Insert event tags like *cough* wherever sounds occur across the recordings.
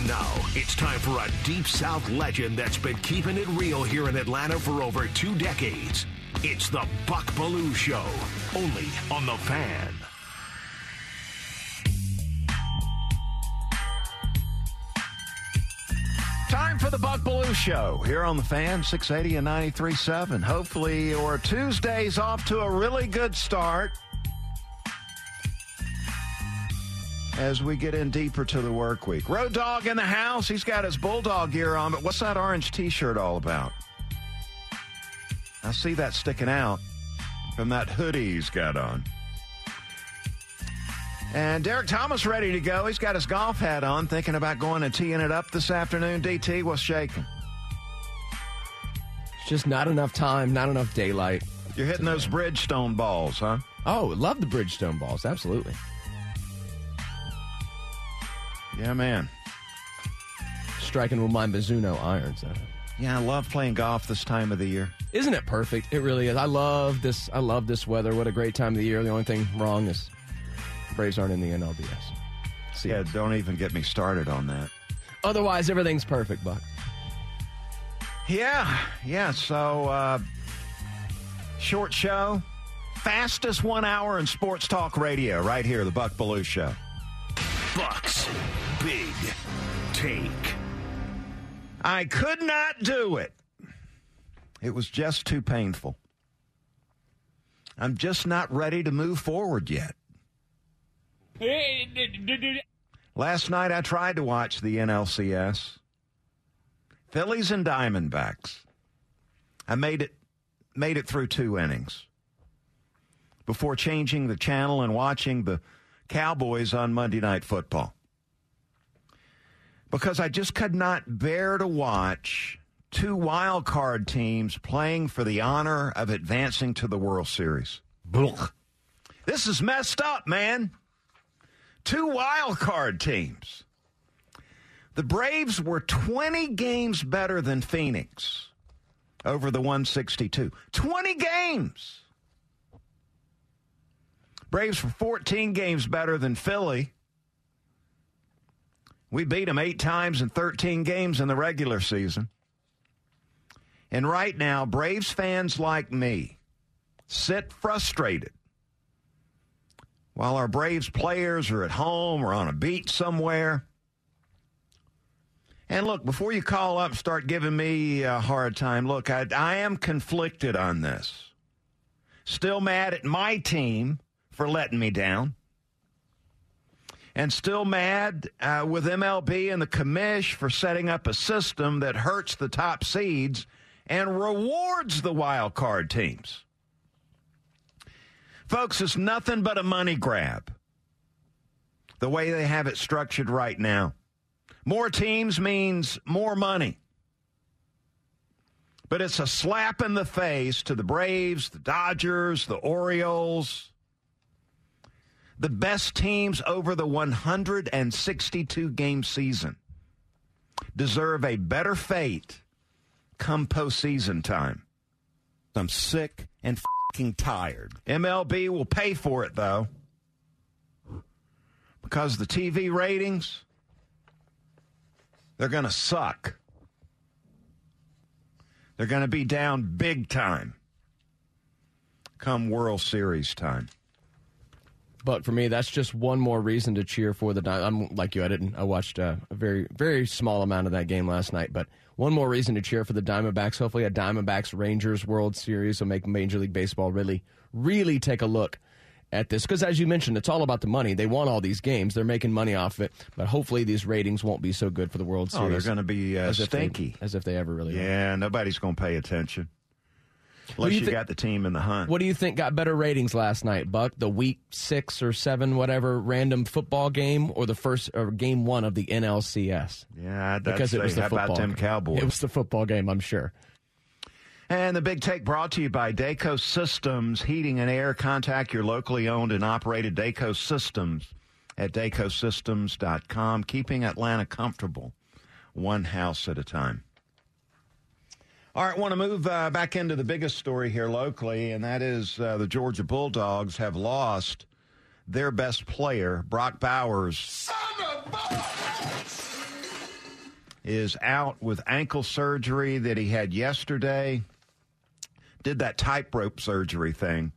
And now it's time for a Deep South legend that's been keeping it real here in Atlanta for over two decades. It's the Buck Belue Show, only on The Fan. Time for the Buck Belue Show here on the Fan 680 and 93.7. Hopefully, your Tuesday's off to a really good start as we get in deeper to the work week. Road Dog in the house. He's got his Bulldog gear on, but what's that orange t shirt all about? I see that sticking out from that hoodie he's got on. And Derek Thomas ready to go. He's got his golf hat on, thinking about going and teeing it up this afternoon. DT, what's shaking? It's just not enough time, not enough daylight. You're hitting those Bridgestone balls, huh? Oh, love the Bridgestone balls. Absolutely. Yeah, man. Striking with my Mizuno irons. Uh, Yeah, I love playing golf this time of the year. Isn't it perfect? It really is. I love this. I love this weather. What a great time of the year. The only thing wrong is Braves aren't in the NLDS. See, Yeah, don't even get me started on that. otherwise everything's perfect, Buck. Yeah, yeah. So, uh, short show, fastest one hour in sports talk radio, right here, the Buck Belue Show. Bucks Big Take. I could not do it. It was just too painful. I'm just not ready to move forward yet. Last night I tried to watch the NLCS. Phillies and Diamondbacks. I made it made it through two innings before changing the channel and watching the Cowboys on Monday Night Football. Because I just could not bear to watch two wild card teams playing for the honor of advancing to the World Series. This is messed up, man. Two wild card teams. The Braves were 20 games better than Phoenix over the 162. 20 games. Braves were 14 games better than Philly. We beat them eight times in 13 games in the regular season. And right now, Braves fans like me sit frustrated while our Braves players are at home or on a beach somewhere. And look, before you call up start giving me a hard time, look, I, I am conflicted on this. Still mad at my team for letting me down. And still mad uh, with MLB and the commish for setting up a system that hurts the top seeds and rewards the wild card teams. Folks, it's nothing but a money grab. The way they have it structured right now. More teams means more money. But it's a slap in the face to the Braves, the Dodgers, the Orioles, the best teams over the 162 game season deserve a better fate come postseason time. I'm sick and fucking tired. MLB will pay for it though. Because the TV ratings they're going to suck. They're going to be down big time come World Series time. But for me, that's just one more reason to cheer for the. I'm like you. I didn't. I watched uh, a very, very small amount of that game last night. But one more reason to cheer for the Diamondbacks. Hopefully, a Diamondbacks Rangers World Series will make Major League Baseball really, really take a look at this. Because as you mentioned, it's all about the money. They won all these games. They're making money off of it. But hopefully, these ratings won't be so good for the World series Oh, they're going to be uh, as if they- stinky. as if they ever really. are. Yeah, nobody's going to pay attention. Unless you you, got the team in the hunt. What do you think got better ratings last night, Buck? The week six or seven, whatever, random football game, or the first or game one of the NLCS? yeah, Because it was the football. about them game. Cowboys? It was the football game, I'm sure. And the big take brought to you by DayCo Systems Heating and Air. Contact your locally owned and operated DayCo Systems at daycosystems.com, keeping Atlanta comfortable, one house at a time. All right, want to move uh, back into the biggest story here locally, and that is uh, the Georgia Bulldogs have lost their best player, Brock Bowers. Is out with ankle surgery that he had yesterday did that tightrope surgery thing.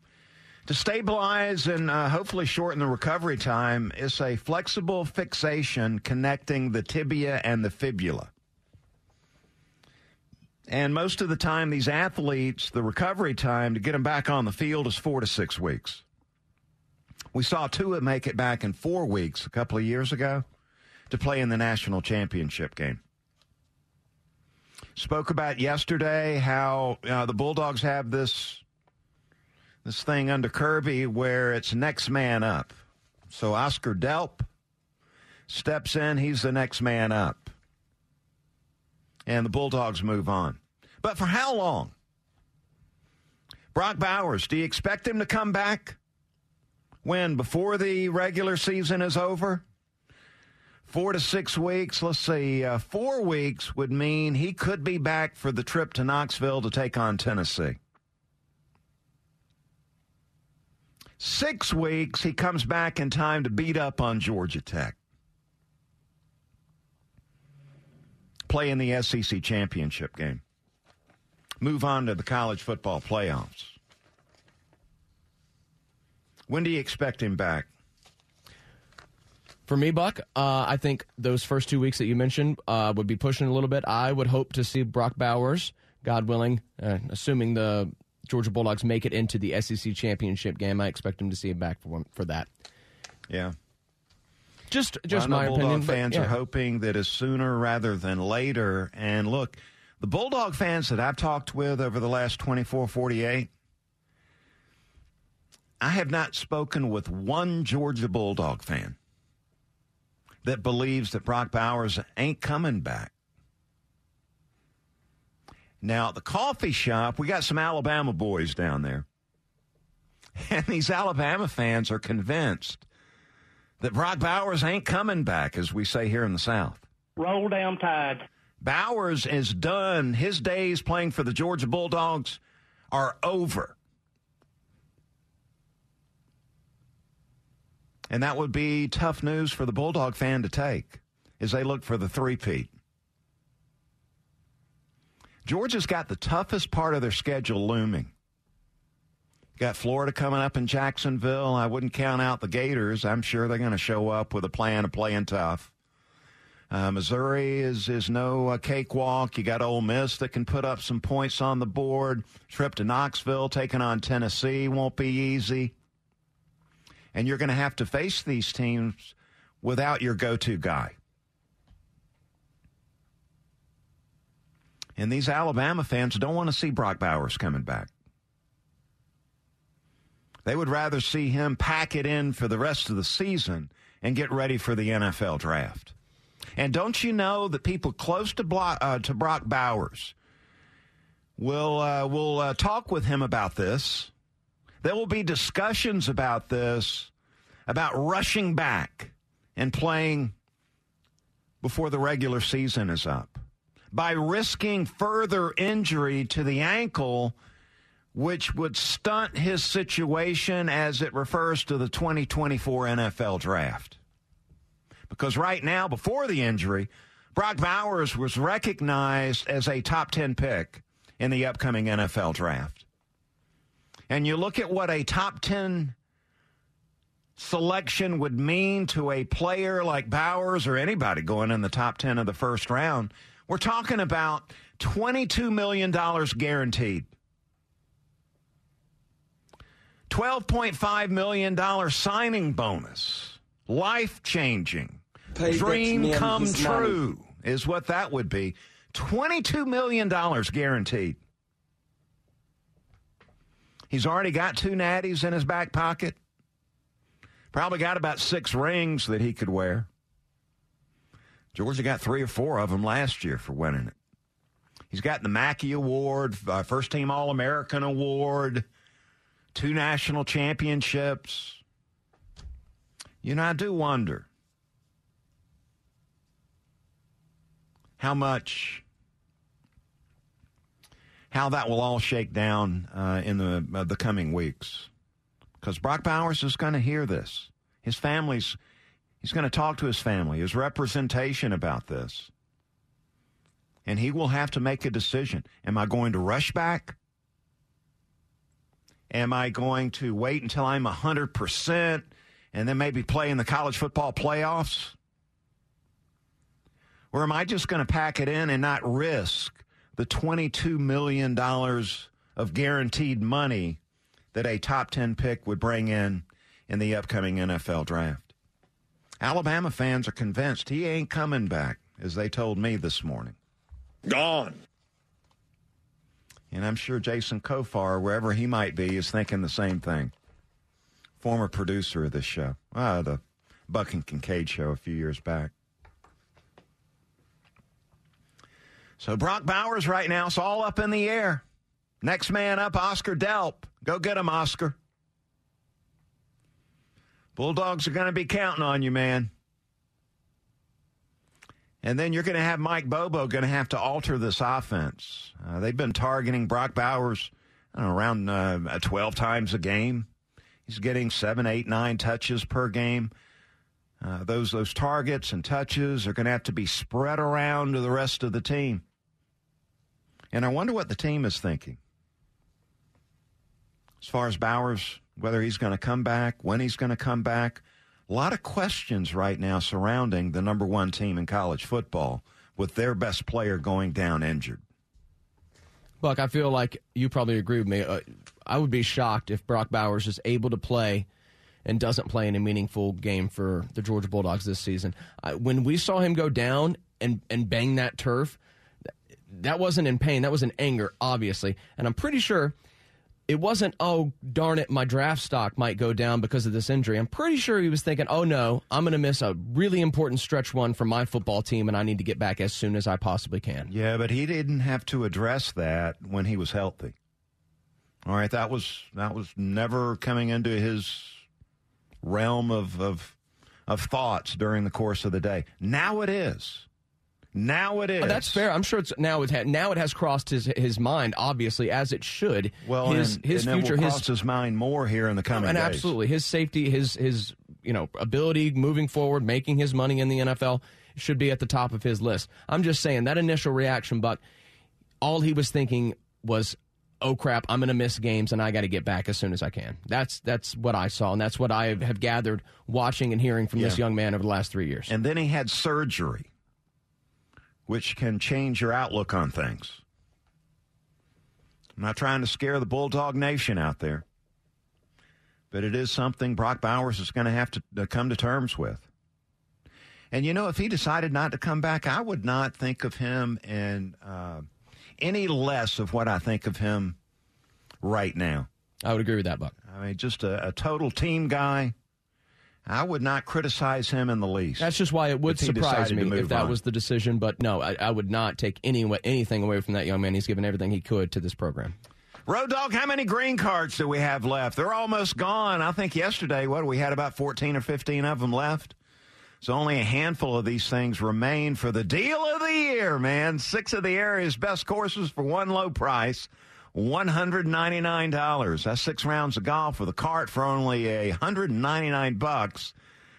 To stabilize and uh, hopefully shorten the recovery time, it's a flexible fixation connecting the tibia and the fibula. And most of the time, these athletes, the recovery time to get them back on the field is four to six weeks. We saw Tua make it back in four weeks a couple of years ago to play in the national championship game spoke about yesterday how uh, the Bulldogs have this this thing under Kirby where it's next man up. So Oscar Delp steps in; he's the next man up, and the Bulldogs move on. But for how long? Brock Bowers, do you expect him to come back when before the regular season is over? four to six weeks. Let's see, uh, four weeks would mean he could be back for the trip to Knoxville to take on Tennessee. Six weeks, he comes back in time to beat up on Georgia Tech. Play in the SEC championship game. Move on to the college football playoffs. When do you expect him back? For me, Buck, uh, I think those first two weeks that you mentioned uh, would be pushing a little bit. I would hope to see Brock Bowers, God willing, uh, assuming the Georgia Bulldogs make it into the SEC championship game. I expect him to see him back for for that. Yeah. Just, just my Bulldog opinion. fans yeah. are hoping that is sooner rather than later. And look, the Bulldog fans that I've talked with over the last 24, 48, I have not spoken with one Georgia Bulldog fan that believes that Brock Bowers ain't coming back. Now, at the coffee shop, we got some Alabama boys down there. *laughs* And these Alabama fans are convinced that Brock Bowers ain't coming back, as we say here in the South. Roll down tide. Bowers is done. His days playing for the Georgia Bulldogs are over. And that would be tough news for the Bulldog fan to take as they look for the three-peat. Georgia's got the toughest part of their schedule looming. Got Florida coming up in Jacksonville. I wouldn't count out the Gators. I'm sure they're going to show up with a plan of playing tough. Uh, Missouri is is no uh, cakewalk. You got Ole Miss that can put up some points on the board. Trip to Knoxville, taking on Tennessee won't be easy. And you're going to have to face these teams without your go-to guy. And these Alabama fans don't want to see Brock Bowers coming back. They would rather see him pack it in for the rest of the season and get ready for the NFL draft. And don't you know that people close to, uh, to Brock Bowers will uh, will uh, talk with him about this? There will be discussions about this, about rushing back and playing before the regular season is up by risking further injury to the ankle, which would stunt his situation as it refers to the 2024 NFL draft. Because right now, before the injury, Brock Bowers was recognized as a top 10 pick in the upcoming NFL draft. And you look at what a top 10 selection would mean to a player like Bowers or anybody going in the top 10 of the first round, we're talking about $22 million guaranteed. $12.5 million signing bonus. Life changing. Dream come his money. true is what that would be. $22 million guaranteed. He's already got two natties in his back pocket. Probably got about six rings that he could wear. Georgia got three or four of them last year for winning it. He's got the Mackey Award, uh, First Team All American Award, two national championships. You know, I do wonder how much, how that will all shake down uh, in the uh, the coming weeks, because Brock Bowers is going to hear this. His family's, he's going to talk to his family, his representation about this, and he will have to make a decision. Am I going to rush back? Am I going to wait until I'm 100% and then maybe play in the college football playoffs? Or am I just going to pack it in and not risk the $22 million of guaranteed money that a top 10 pick would bring in in the upcoming NFL draft? Alabama fans are convinced he ain't coming back, as they told me this morning. Gone. And I'm sure Jason Kofar, wherever he might be, is thinking the same thing. Former producer of this show, uh, the Buck and Kincaid show a few years back. So Brock Bowers right now, it's all up in the air. Next man up, Oscar Delp. Go get him, Oscar. Bulldogs are going to be counting on you, man. And then you're going to have Mike Bobo going to have to alter this offense. Uh, they've been targeting Brock Bowers know, around uh, 12 times a game. He's getting seven, eight, nine touches per game. Uh, those those targets and touches are going to have to be spread around to the rest of the team. And I wonder what the team is thinking as far as Bowers, whether he's going to come back, when he's going to come back. A lot of questions right now surrounding the number one team in college football with their best player going down injured. Buck, I feel like you probably agree with me. Uh, I would be shocked if Brock Bowers is able to play and doesn't play in a meaningful game for the Georgia Bulldogs this season. Uh, when we saw him go down and, and bang that turf, that wasn't in pain. That was in anger, obviously. And I'm pretty sure it wasn't, oh, darn it, my draft stock might go down because of this injury. I'm pretty sure he was thinking, oh, no, I'm going to miss a really important stretch one for my football team, and I need to get back as soon as I possibly can. Yeah, but he didn't have to address that when he was healthy. All right, that was that was never coming into his realm of of, of thoughts during the course of the day. Now it is. Now it is. Oh, that's fair. I'm sure it's now it ha- now it has crossed his his mind, obviously as it should. Well, his and, his and future, will his cross his mind more here in the coming and days. absolutely his safety, his his you know ability moving forward, making his money in the NFL should be at the top of his list. I'm just saying that initial reaction, Buck. All he was thinking was, "Oh crap, I'm going to miss games, and I got to get back as soon as I can." That's that's what I saw, and that's what I have gathered watching and hearing from this young man over the last three years. And then he had surgery, which can change your outlook on things. I'm not trying to scare the Bulldog Nation out there, but it is something Brock Bowers is going to have to come to terms with. And you know, if he decided not to come back, I would not think of him in uh, any less of what I think of him right now. I would agree with that, Buck. I mean, just a, a total team guy. I would not criticize him in the least. That's just why it would surprise me if that on. was the decision. But no, I, I would not take any anything away from that young man. He's given everything he could to this program. Road Dog, how many green cards do we have left? They're almost gone. I think yesterday, what, we had about 14 or 15 of them left. So only a handful of these things remain for the deal of the year, man. Six of the area's best courses for one low price. $199. That's six rounds of golf with a cart for only a 199 bucks.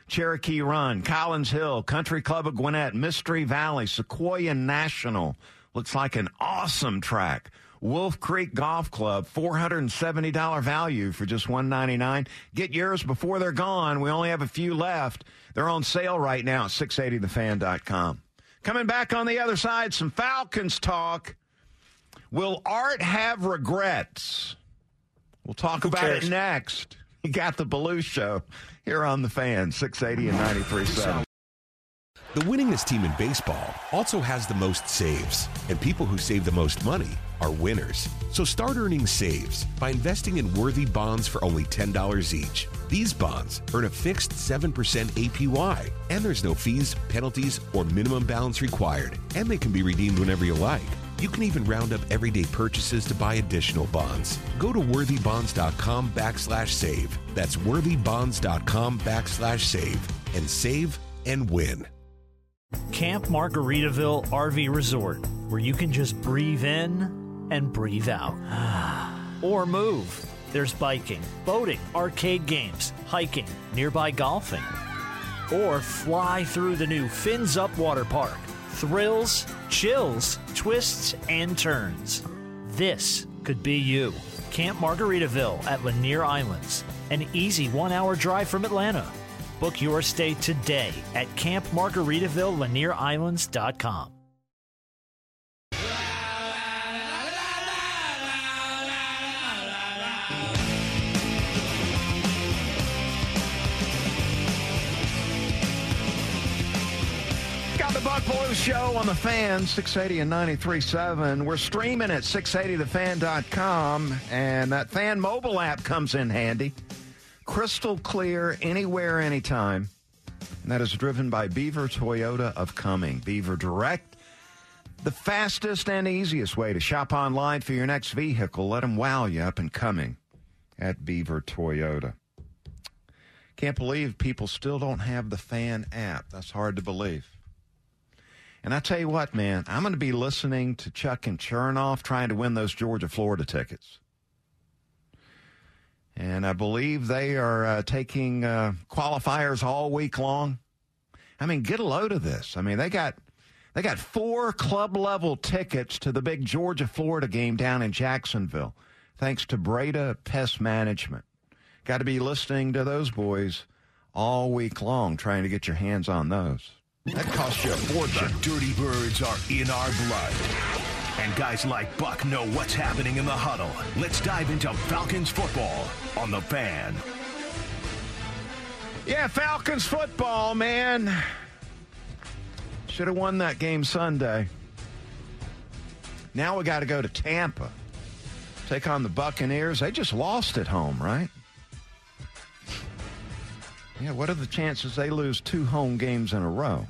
Cherokee Run, Collins Hill, Country Club of Gwinnett, Mystery Valley, Sequoia National. Looks like an awesome track. Wolf Creek Golf Club, $470 value for just 199. Get yours before they're gone. We only have a few left. They're on sale right now at 680thefan.com. Coming back on the other side, some Falcons talk. Will Art have regrets? We'll talk about cares? it next. *laughs* You got the Belue Show here on the fan, 680 and 93.7. The winningest team in baseball also has the most saves, and people who save the most money are winners. So start earning saves by investing in worthy bonds for only $10 each. These bonds earn a fixed 7% APY, and there's no fees, penalties, or minimum balance required, and they can be redeemed whenever you like. You can even round up everyday purchases to buy additional bonds. Go to worthybonds.com backslash save. That's worthybonds.com backslash save and save and win. Camp Margaritaville RV Resort, where you can just breathe in and breathe out. *sighs* or move. There's biking, boating, arcade games, hiking, nearby golfing. Or fly through the new Fins Up Water Park. Thrills, chills, twists, and turns. This could be you. Camp Margaritaville at Lanier Islands, an easy one hour drive from Atlanta. Book your stay today at campmargaritaville.lanierislands.com. Buck Belue Show on the fan, 680 and 93.7. We're streaming at 680thefan.com, and that fan mobile app comes in handy. Crystal clear, anywhere, anytime. And that is driven by Beaver Toyota of Cumming. Beaver Direct, the fastest and easiest way to shop online for your next vehicle. Let them wow you up and coming at Beaver Toyota. Can't believe people still don't have the fan app. That's hard to believe. And I tell you what, man, I'm going to be listening to Chuck and Chernoff trying to win those Georgia Florida tickets. And I believe they are uh, taking uh, qualifiers all week long. I mean, get a load of this. I mean, they got they got four club level tickets to the big Georgia Florida game down in Jacksonville, thanks to Breda Pest Management. Got to be listening to those boys all week long, trying to get your hands on those. That costs you a fortune. The Dirty Birds are in our blood. And guys like Buck know what's happening in the huddle. Let's dive into Falcons football on the fan. Yeah, Falcons football, man. Should have won that game Sunday. Now we got to go to Tampa. Take on the Buccaneers. They just lost at home, right? Yeah, what are the chances they lose two home games in a row?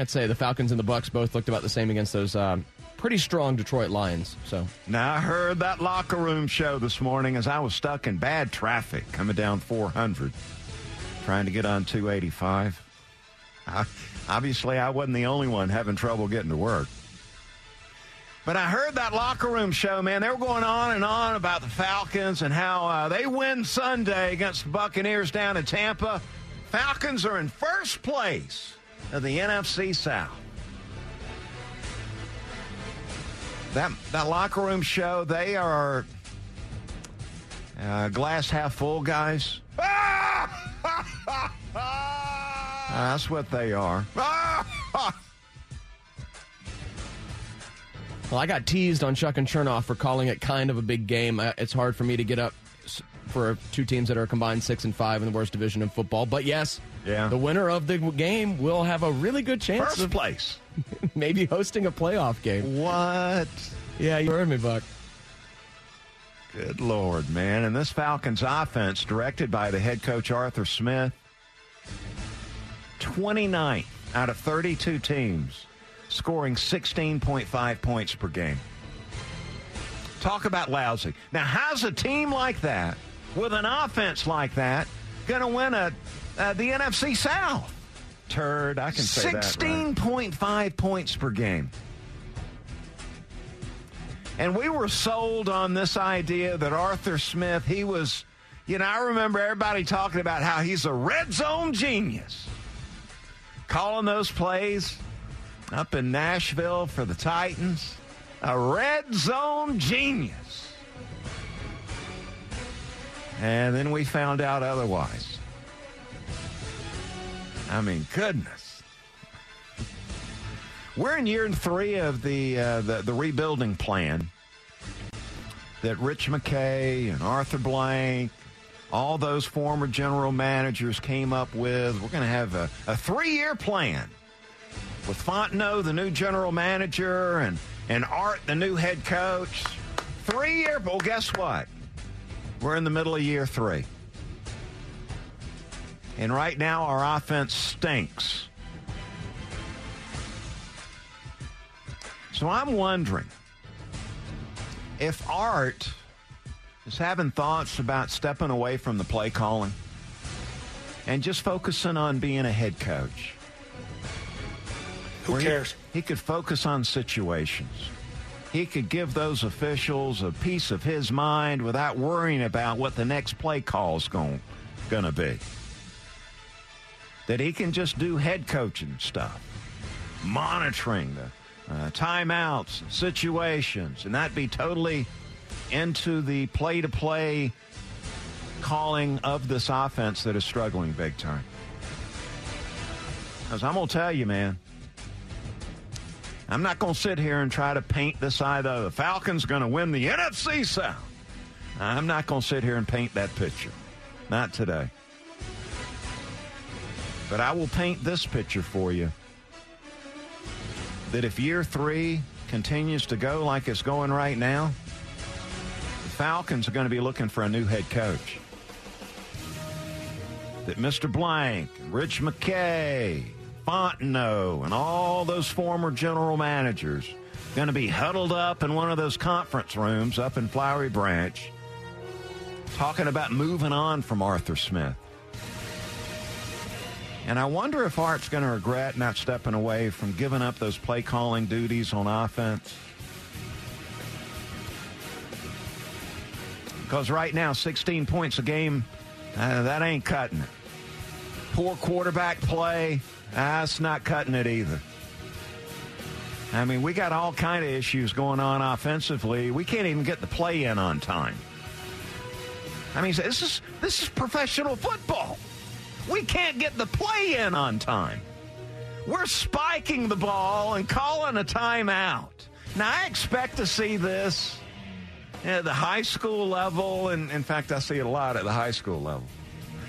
I'd say the Falcons and the Bucks both looked about the same against those um, pretty strong Detroit Lions. So Now, I heard that locker room show this morning as I was stuck in bad traffic coming down 400, trying to get on 285. I, obviously, I wasn't the only one having trouble getting to work. But I heard that locker room show, man. They were going on and on about the Falcons and how uh, they win Sunday against the Buccaneers down in Tampa. Falcons are in first place of the NFC South. That that locker room show, they are uh, glass half full guys. *laughs* That's what they are. Well, I got teased on Chuck and Chernoff for calling it kind of a big game. Uh, It's hard for me to get up for two teams that are combined six and five in the worst division in football. But yes, Yeah. the winner of the game will have a really good chance First of place. *laughs* maybe hosting a playoff game. What? Yeah, you heard me, Buck. Good Lord, man. And this Falcons offense, directed by the head coach Arthur Smith, 29 out of 32 teams, scoring 16.5 points per game. Talk about lousy. Now, how's a team like that, with an offense like that, going to win a, uh, the NFC South? Turd, I can say that. right? 16.5 points per game. And we were sold on this idea that Arthur Smith, he was, you know, I remember everybody talking about how he's a red zone genius. Calling those plays up in Nashville for the Titans. A red zone genius. And then we found out otherwise. I mean, goodness. We're in year three of the, uh, the the rebuilding plan that Rich McKay and Arthur Blank, all those former general managers came up with. We're going to have a, a three year plan with Fontenot, the new general manager, and, and Art, the new head coach. Three year, well, guess what? We're in the middle of year three. And right now, our offense stinks. So I'm wondering if Art is having thoughts about stepping away from the play calling and just focusing on being a head coach. Who Where he- cares? He, could focus on situations. He could give those officials a piece of his mind without worrying about what the next play call is going to be. That he can just do head coaching stuff, monitoring the uh, timeouts, situations, and that be totally into the play to play calling of this offense that is struggling big time. Because I'm going to tell you, man, I'm not going to sit here and try to paint this either. The Falcons going to win the NFC South. I'm not going to sit here and paint that picture. Not today. But I will paint this picture for you that if year three continues to go like it's going right now, the Falcons are going to be looking for a new head coach. That Mr. Blank, Rich McKay, Fontenot, and all those former general managers going to be huddled up in one of those conference rooms up in Flowery Branch talking about moving on from Arthur Smith. And I wonder if Art's going to regret not stepping away from giving up those play calling duties on offense. Because right now, 16 points a game, uh, that ain't cutting it. Poor quarterback play, that's not cutting it either. I mean, we got all kind of issues going on offensively. We can't even get the play in on time. I mean, this is this is professional football. We can't get the play in on time. We're spiking the ball and calling a timeout. Now, I expect to see this at the high school level, and in fact, I see it a lot at the high school level.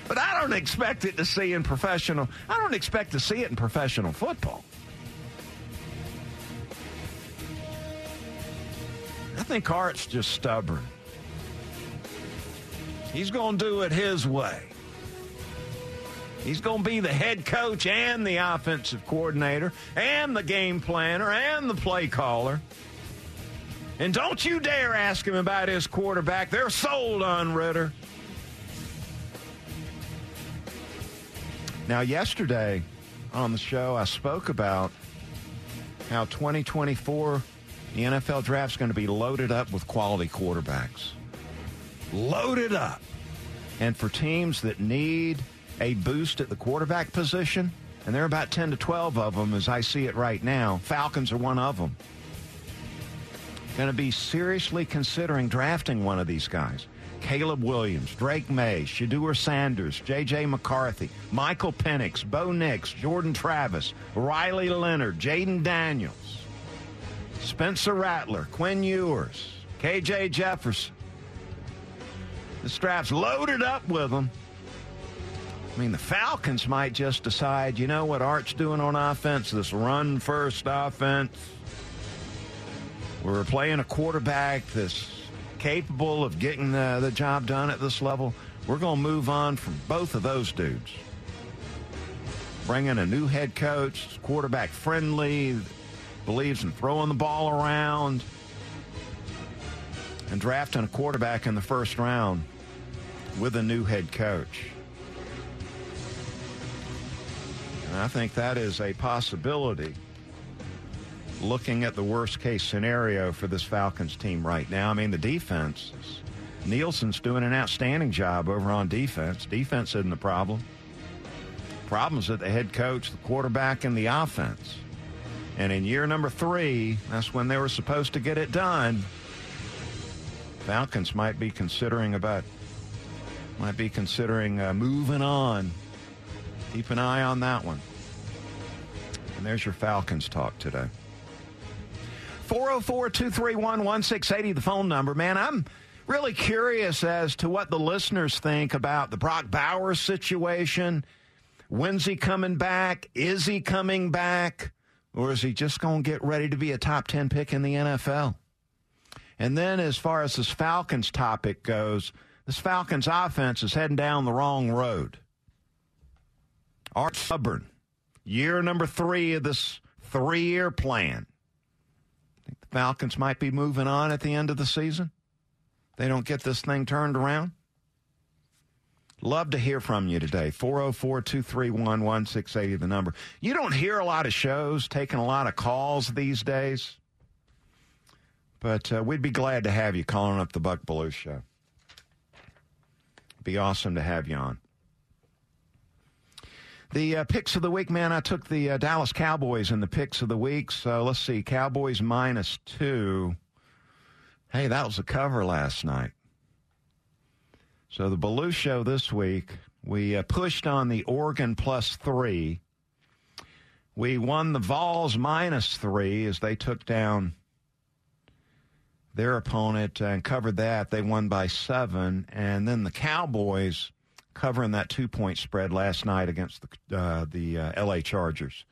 But I don't expect it to see in professional. I don't expect to see it in professional football. I think Art's just stubborn. He's going to do it his way. He's going to be the head coach and the offensive coordinator and the game planner and the play caller. And don't you dare ask him about his quarterback. They're sold on Ridder. Now, yesterday on the show, I spoke about how 2024, the NFL draft's going to be loaded up with quality quarterbacks. Loaded up. And for teams that need a boost at the quarterback position, and there are about 10 to 12 of them as I see it right now, Falcons are one of them. Going to be seriously considering drafting one of these guys. Caleb Williams, Drake Maye, Shedeur Sanders, J.J. McCarthy, Michael Penix, Bo Nix, Jordan Travis, Riley Leonard, Jayden Daniels, Spencer Rattler, Quinn Ewers, K.J. Jefferson. The draft's loaded up with them. I mean, the Falcons might just decide, you know what Art's doing on offense, this run first offense. We're playing a quarterback that's capable of getting the, the job done at this level. We're going to move on from both of those dudes. Bring in a new head coach, quarterback friendly, believes in throwing the ball around, and drafting a quarterback in the first round with a new head coach. And I think that is a possibility looking at the worst case scenario for this Falcons team right now. I mean, the defense, Nielsen's doing an outstanding job over on defense. Defense isn't the problem. Problems at the head coach, the quarterback, and the offense. And in year number three, that's when they were supposed to get it done. Falcons might be considering about, might be considering uh, moving on. Keep an eye on that one. And there's your Falcons talk today. 404 231 1680, the phone number. Man, I'm Really curious as to what the listeners think about the Brock Bowers situation. When's he coming back? Is he coming back? Or is he just going to get ready to be a top 10 pick in the NFL? And then, as far as this Falcons topic goes, this Falcons offense is heading down the wrong road. Art stubborn. Year number three of this three year plan. I think the Falcons might be moving on at the end of the season. They don't get this thing turned around. Love to hear from you today. 404 231 1680, the number. You don't hear a lot of shows taking a lot of calls these days, but uh, we'd be glad to have you calling up the Buck Belue Show. It'd be awesome to have you on. The uh, picks of the week, man, I took the uh, Dallas Cowboys in the picks of the week. So let's see, Cowboys minus two. Hey, that was a cover last night. So the Belue Show this week, we uh, pushed on the Oregon plus three. We won the Vols minus three as they took down their opponent and covered that. They won by seven. And then the Cowboys covering that two point spread last night against the, uh, the uh, LA Chargers.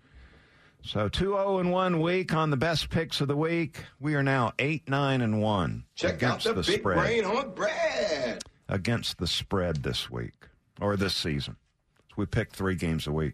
So 2 0 and 1 week on the best picks of the week. We are now 8 9 and 1 Check against out the, the big spread. brain on Brad. Against the spread this week or this season. So we pick three games a week.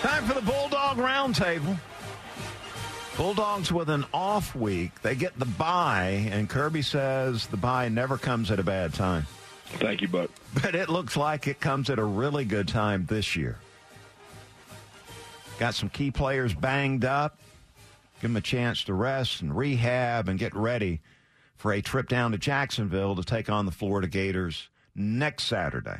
Time for the Bulldog Roundtable. Bulldogs with an off week. They get the bye, and Kirby says the bye never comes at a bad time. Thank you, Buck. But it looks like it comes at a really good time this year. Got some key players banged up. Give them a chance to rest and rehab and get ready for a trip down to Jacksonville to take on the Florida Gators next Saturday.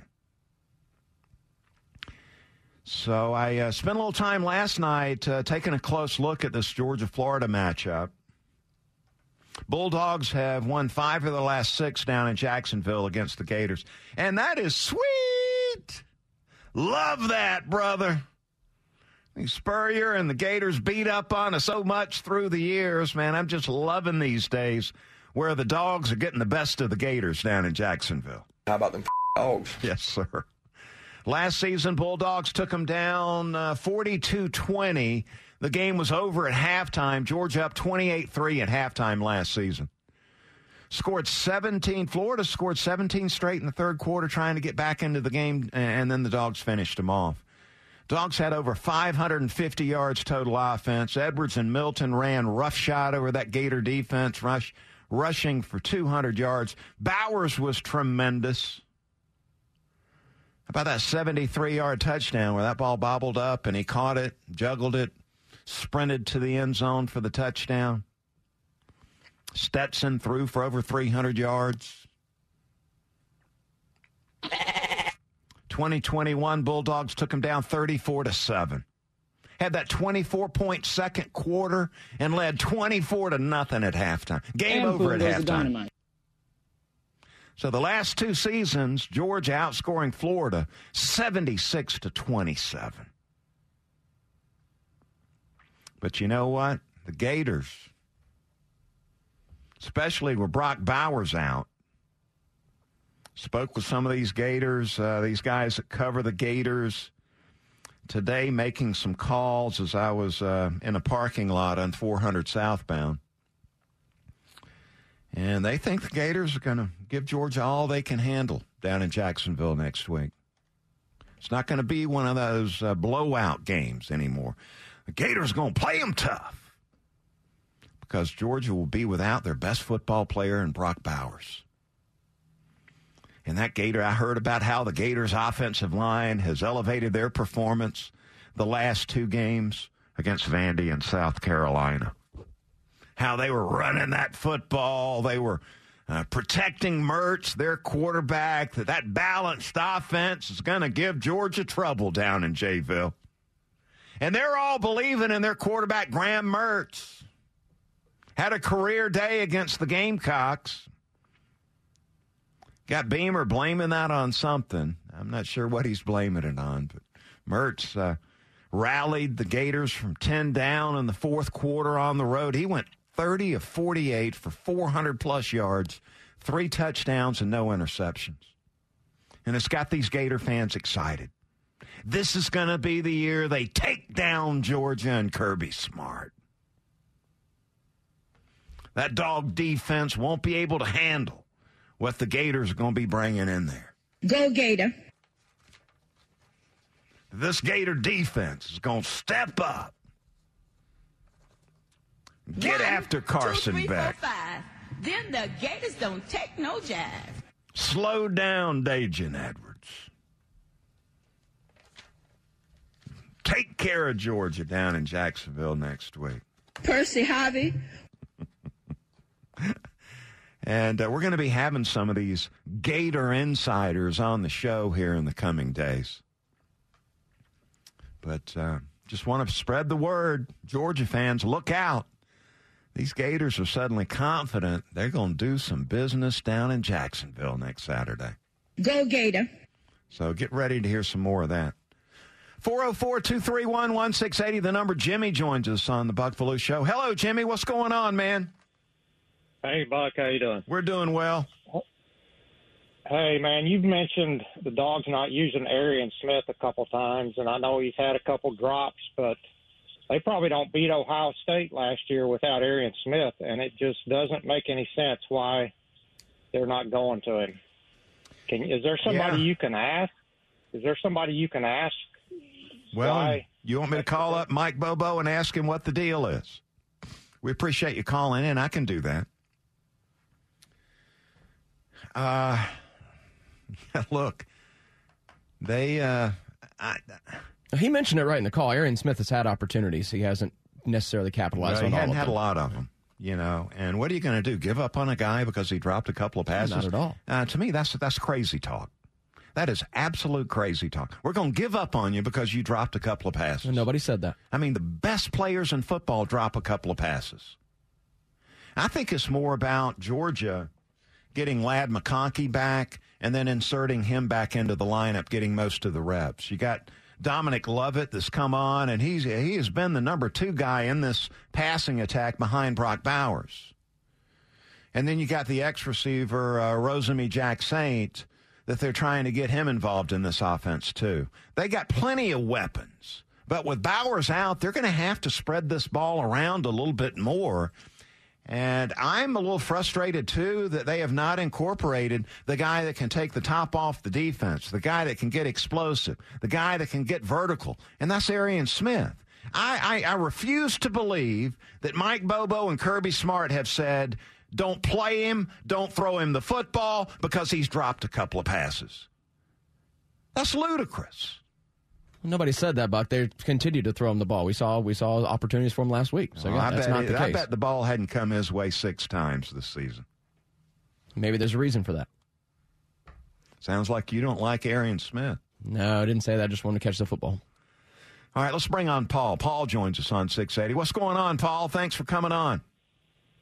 So I uh, spent a little time last night uh, taking a close look at this Georgia Florida matchup. Bulldogs have won five of the last six down in Jacksonville against the Gators. And that is sweet. Love that, brother. Spurrier and the Gators beat up on us so much through the years, man. I'm just loving these days where the dogs are getting the best of the Gators down in Jacksonville. How about them dogs? Yes, sir. Last season, Bulldogs took them down uh, 42 20. The game was over at halftime. Georgia up 28 3 at halftime last season. Scored 17. Florida scored 17 straight in the third quarter, trying to get back into the game, and then the Dogs finished them off. Dogs had over 550 yards total offense. Edwards and Milton ran roughshod over that Gator defense, rush, rushing for 200 yards. Bowers was tremendous. About that 73 yard touchdown where that ball bobbled up and he caught it, juggled it, sprinted to the end zone for the touchdown? Stetson threw for over 300 yards. 2021 Bulldogs took him down 34 to 7. Had that 24 point second quarter and led 24 to nothing at halftime. Game And over at halftime. So the last two seasons, Georgia outscoring Florida 76 to 27. But you know what? The Gators, especially with Brock Bowers out, spoke with some of these Gators, uh, these guys that cover the Gators today, making some calls as I was uh, in a parking lot on 400 southbound. And they think the Gators are going to give Georgia all they can handle down in Jacksonville next week. It's not going to be one of those uh, blowout games anymore. The Gators are going to play them tough because Georgia will be without their best football player in Brock Bowers. And that Gator, I heard about how the Gators' offensive line has elevated their performance the last two games against Vandy and South Carolina. How they were running that football. They were uh, protecting Mertz, their quarterback. That that balanced offense is going to give Georgia trouble down in Jayville. And they're all believing in their quarterback, Graham Mertz. Had a career day against the Gamecocks. Got Beamer blaming that on something. I'm not sure what he's blaming it on, but Mertz uh, rallied the Gators from 10 down in the fourth quarter on the road. He went 30 of 48 for 400 plus yards, three touchdowns, and no interceptions. And it's got these Gator fans excited. This is going to be the year they take down Georgia and Kirby Smart. That dog defense won't be able to handle what the Gators are going to be bringing in there. Go Gator. This Gator defense is going to step up. Get One, after Carson two, three, four, Beck. five. Then the Gators don't take no jive. Slow down, Dajan Edwards. Take care of Georgia down in Jacksonville next week. Percy Harvin. *laughs* And uh, we're going to be having some of these Gator insiders on the show here in the coming days. But uh, just want to spread the word. Georgia fans, look out. These Gators are suddenly confident they're going to do some business down in Jacksonville next Saturday. Go Gator. So get ready to hear some more of that. 404 231 1680, the number. Jimmy joins us on the Buck Belue Show. Hello, Jimmy. What's going on, man? Hey, Buck, how you doing? We're doing well. Hey, man, you've mentioned the dog's not using Arian Smith a couple times, and I know he's had a couple drops, but they probably don't beat Ohio State last year without Arian Smith, and it just doesn't make any sense why they're not going to him. Can is there somebody Yeah. you can ask? Is there somebody you can ask? Well, why? you want me to call up Mike Bobo and ask him what the deal is? We appreciate you calling in. I can do that. Uh, *laughs* look, they, uh, I, He mentioned it right in the call. Arian Smith has had opportunities. He hasn't necessarily capitalized on he all hadn't of had a lot of them, you know. And what are you going to do? Give up on a guy because he dropped a couple of passes? Not at all. Uh, to me, that's that's crazy talk. That is absolute crazy talk. We're going to give up on you because you dropped a couple of passes. And nobody said that. I mean, the best players in football drop a couple of passes. I think it's more about Georgia getting Ladd McConkey back and then inserting him back into the lineup, getting most of the reps. You got Dominic Lovett that's come on, and he's he has been the number two guy in this passing attack behind Brock Bowers. And then you got the ex receiver, uh, Jack Saint, that they're trying to get him involved in this offense, too. They got plenty of weapons. But with Bowers out, they're going to have to spread this ball around a little bit more. And I'm a little frustrated, too, that they have not incorporated the guy that can take the top off the defense, the guy that can get explosive, the guy that can get vertical. And that's Arian Smith. I, I, I refuse to believe that Mike Bobo and Kirby Smart have said, don't play him, don't throw him the football because he's dropped a couple of passes. That's ludicrous. Nobody said that, Buck. They continued to throw him the ball. We saw we saw opportunities for him last week. So Well, yeah, I, that's bet not it- the I bet the ball hadn't come his way six times this season. Maybe there's a reason for that. Sounds like you don't like Arian Smith. No, I didn't say that. I just wanted to catch the football. All right, let's bring on Paul. Paul joins us on 680. What's going on, Paul? Thanks for coming on.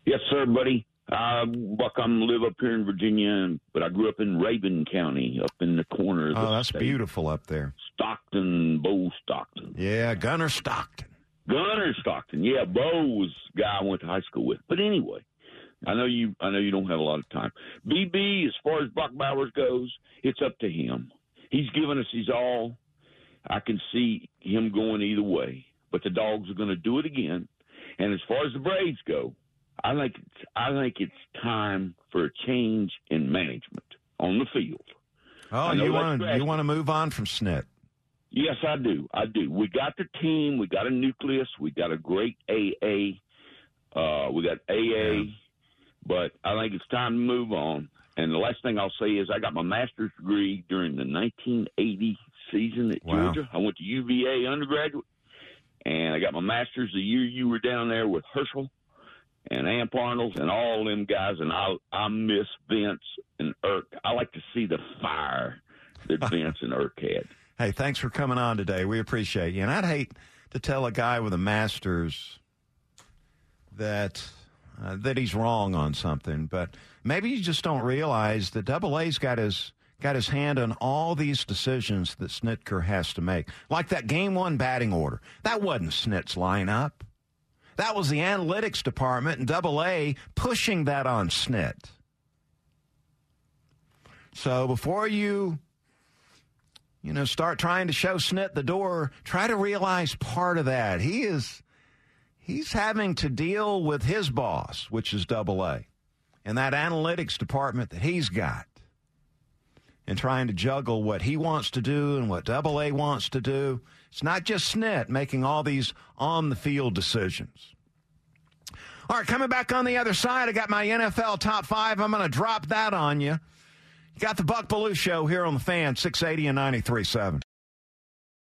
Yes, sir, buddy. Uh, Buck, I'm live up here in Virginia, but I grew up in Rabun County, up in the corner of the Oh, that's state. beautiful up there. Stockton, Bo Stockton. Yeah, Gunner Stockton. Gunner Stockton. Yeah, Bo was the guy I went to high school with. But anyway, I know you. I know you don't have a lot of time. BB, as far as Brock Bowers goes, it's up to him. He's given us his all. I can see him going either way, but the dogs are going to do it again. And as far as the Braves go, I think it's, I think it's time for a change in management on the field. Oh, you want to you want to move on from Snit? Yes, I do. I do. We got the team. We got a nucleus. We got a great AA. Uh, we got AA. But I think it's time to move on. And the last thing I'll say is I got my master's degree during the 1980 season at Wow. Georgia. I went to UVA undergraduate, and I got my master's the year you were down there with Herschel. And Amp Arnold and all them guys, and I I miss Vince and Erk. I like to see the fire that *laughs* Vince and Erk had. Hey, thanks for coming on today. We appreciate you. And I'd hate to tell a guy with a master's that uh, that he's wrong on something, but maybe you just don't realize that Double A's got his got his hand on all these decisions that Snitker has to make, like that game one batting order. That wasn't Snit's lineup. That was the analytics department and Double A pushing that on Snit. So before you you know, start trying to show Snit the door, try to realize part of that. He is he's having to deal with his boss, which is double A, and that analytics department that he's got. And trying to juggle what he wants to do and what double A wants to do. It's not just Snit making all these on the field decisions. All right, coming back on the other side, I got my NFL top five. I'm going to drop that on you. You got the Buck Belue Show here on the fan, 680 and 93.7.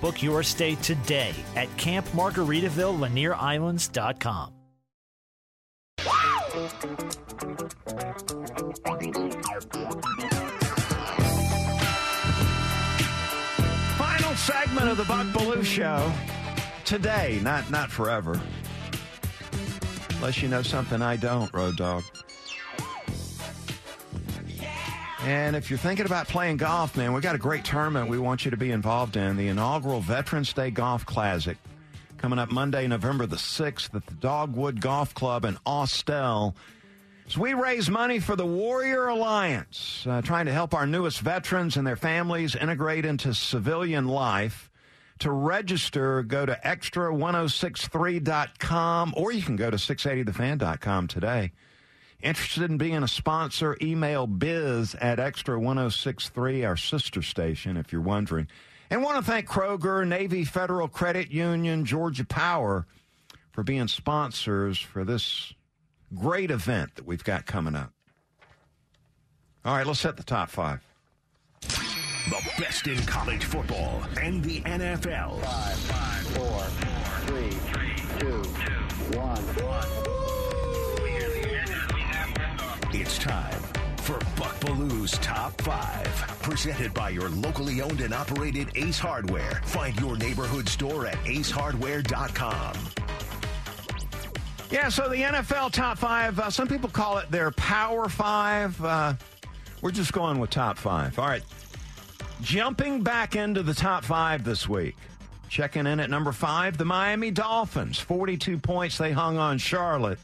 Book your stay today at Camp Margaritaville LanierIslands.com. Final segment of the Buck Belue Show today, not not forever. Unless you know something I don't, Road Dog. And if you're thinking about playing golf, man, we got a great tournament we want you to be involved in. The inaugural Veterans Day Golf Classic coming up Monday, November the 6th at the Dogwood Golf Club in Austell. So we raise money for the Warrior Alliance, uh, trying to help our newest veterans and their families integrate into civilian life. To register, go to extra1063.com or you can go to 680thefan.com today. Interested in being a sponsor, email biz at extra1063, our sister station, if you're wondering. And want to thank Kroger, Navy Federal Credit Union, Georgia Power for being sponsors for this great event that we've got coming up. All right, let's set the top five. The best in college football and the NFL. Five, five, four, It's time for Buck Belue's Top 5. Presented by your locally owned and operated Ace Hardware. Find your neighborhood store at acehardware.com. Yeah, so the NFL top five, uh, some people call it their power five. Uh, we're just going with top five. All right. Jumping back into the top five this week. Checking in at number five, the Miami Dolphins. 42 points they hung on Charlotte.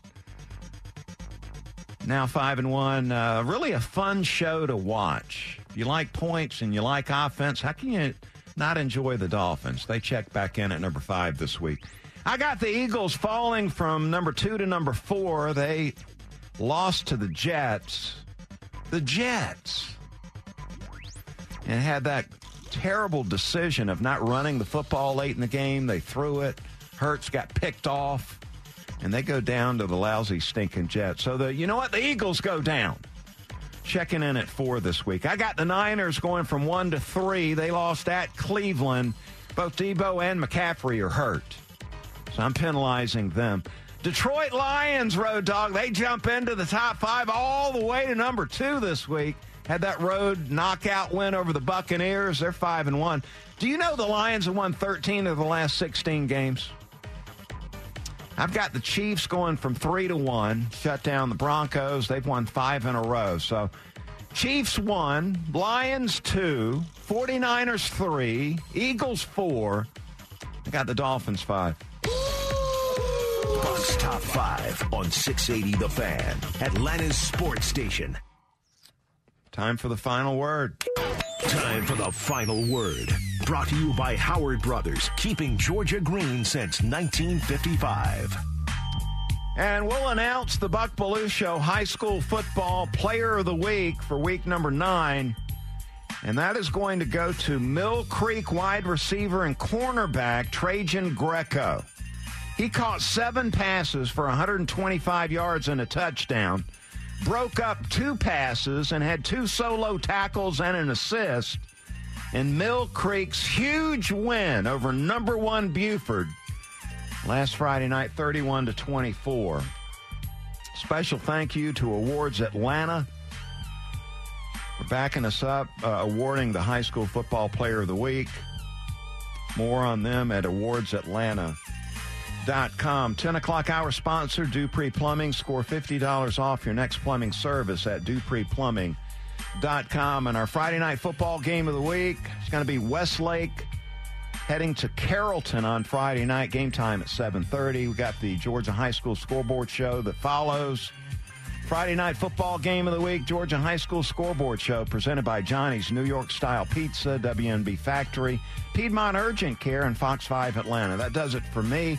Now five and one. Uh, really a fun show to watch. If you like points and you like offense, how can you not enjoy the Dolphins? They check back in at number five this week. I got the Eagles falling from number two to number four. They lost to the Jets. The Jets. And had that terrible decision of not running the football late in the game. They threw it. Hurts got picked off. And they go down to the lousy stinking Jets. So the you know what? The Eagles go down. Checking in at four this week. I got the Niners going from one to three. They lost at Cleveland. Both Debo and McCaffrey are hurt. So I'm penalizing them. Detroit Lions, road dog, they jump into the top five all the way to number two this week. Had that road knockout win over the Buccaneers. They're five and one. Do you know the Lions have won 13 of the last 16 games? I've got the Chiefs going from three to one, shut down the Broncos. They've won five in a row. So Chiefs one, Lions two, 49ers three, Eagles four. I got the Dolphins five. Bucks top five on 680 The Fan, Atlanta's sports station. Time for the final word. Time for the final word. Brought to you by Howard Brothers, keeping Georgia green since 1955. And we'll announce the Buck Belue Show High School Football Player of the Week for week number nine. And that is going to go to Mill Creek wide receiver and cornerback Trajan Greco. He caught seven passes for 125 yards and a touchdown, broke up two passes, and had two solo tackles and an assist in Mill Creek's huge win over number one Buford last Friday night, 31 to 24. Special thank you to Awards Atlanta for backing us up, uh, awarding the High School Football Player of the Week. More on them at awardsatlanta.com. 10 o'clock hour sponsor, Dupree Plumbing. Score $50 off your next plumbing service at dupreeplumbing.com. And our Friday night football game of the week is going to be Westlake heading to Carrollton on Friday night. Game time at 7.30. We got the Georgia High School scoreboard show that follows. Friday night football game of the week, Georgia High School scoreboard show presented by Johnny's New York Style Pizza, WNB Factory, Piedmont Urgent Care, and Fox 5 Atlanta. That does it for me.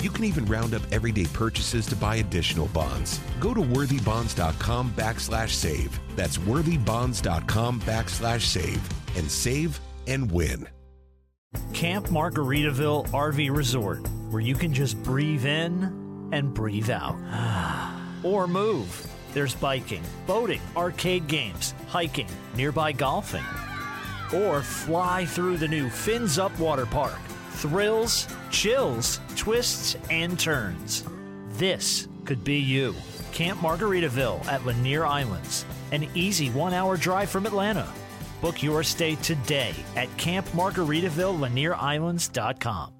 You can even round up everyday purchases to buy additional bonds. Go to worthybonds.com backslash save. That's worthybonds.com backslash save and save and win. Camp Margaritaville RV Resort, where you can just breathe in and breathe out. *sighs* or move. There's biking, boating, arcade games, hiking, nearby golfing. Or fly through the new Fins Up Water Park. Thrills, chills, twists, and turns. This could be you. Camp Margaritaville at Lanier Islands, an easy one hour drive from Atlanta. Book your stay today at campmargaritaville.lanierislands.com.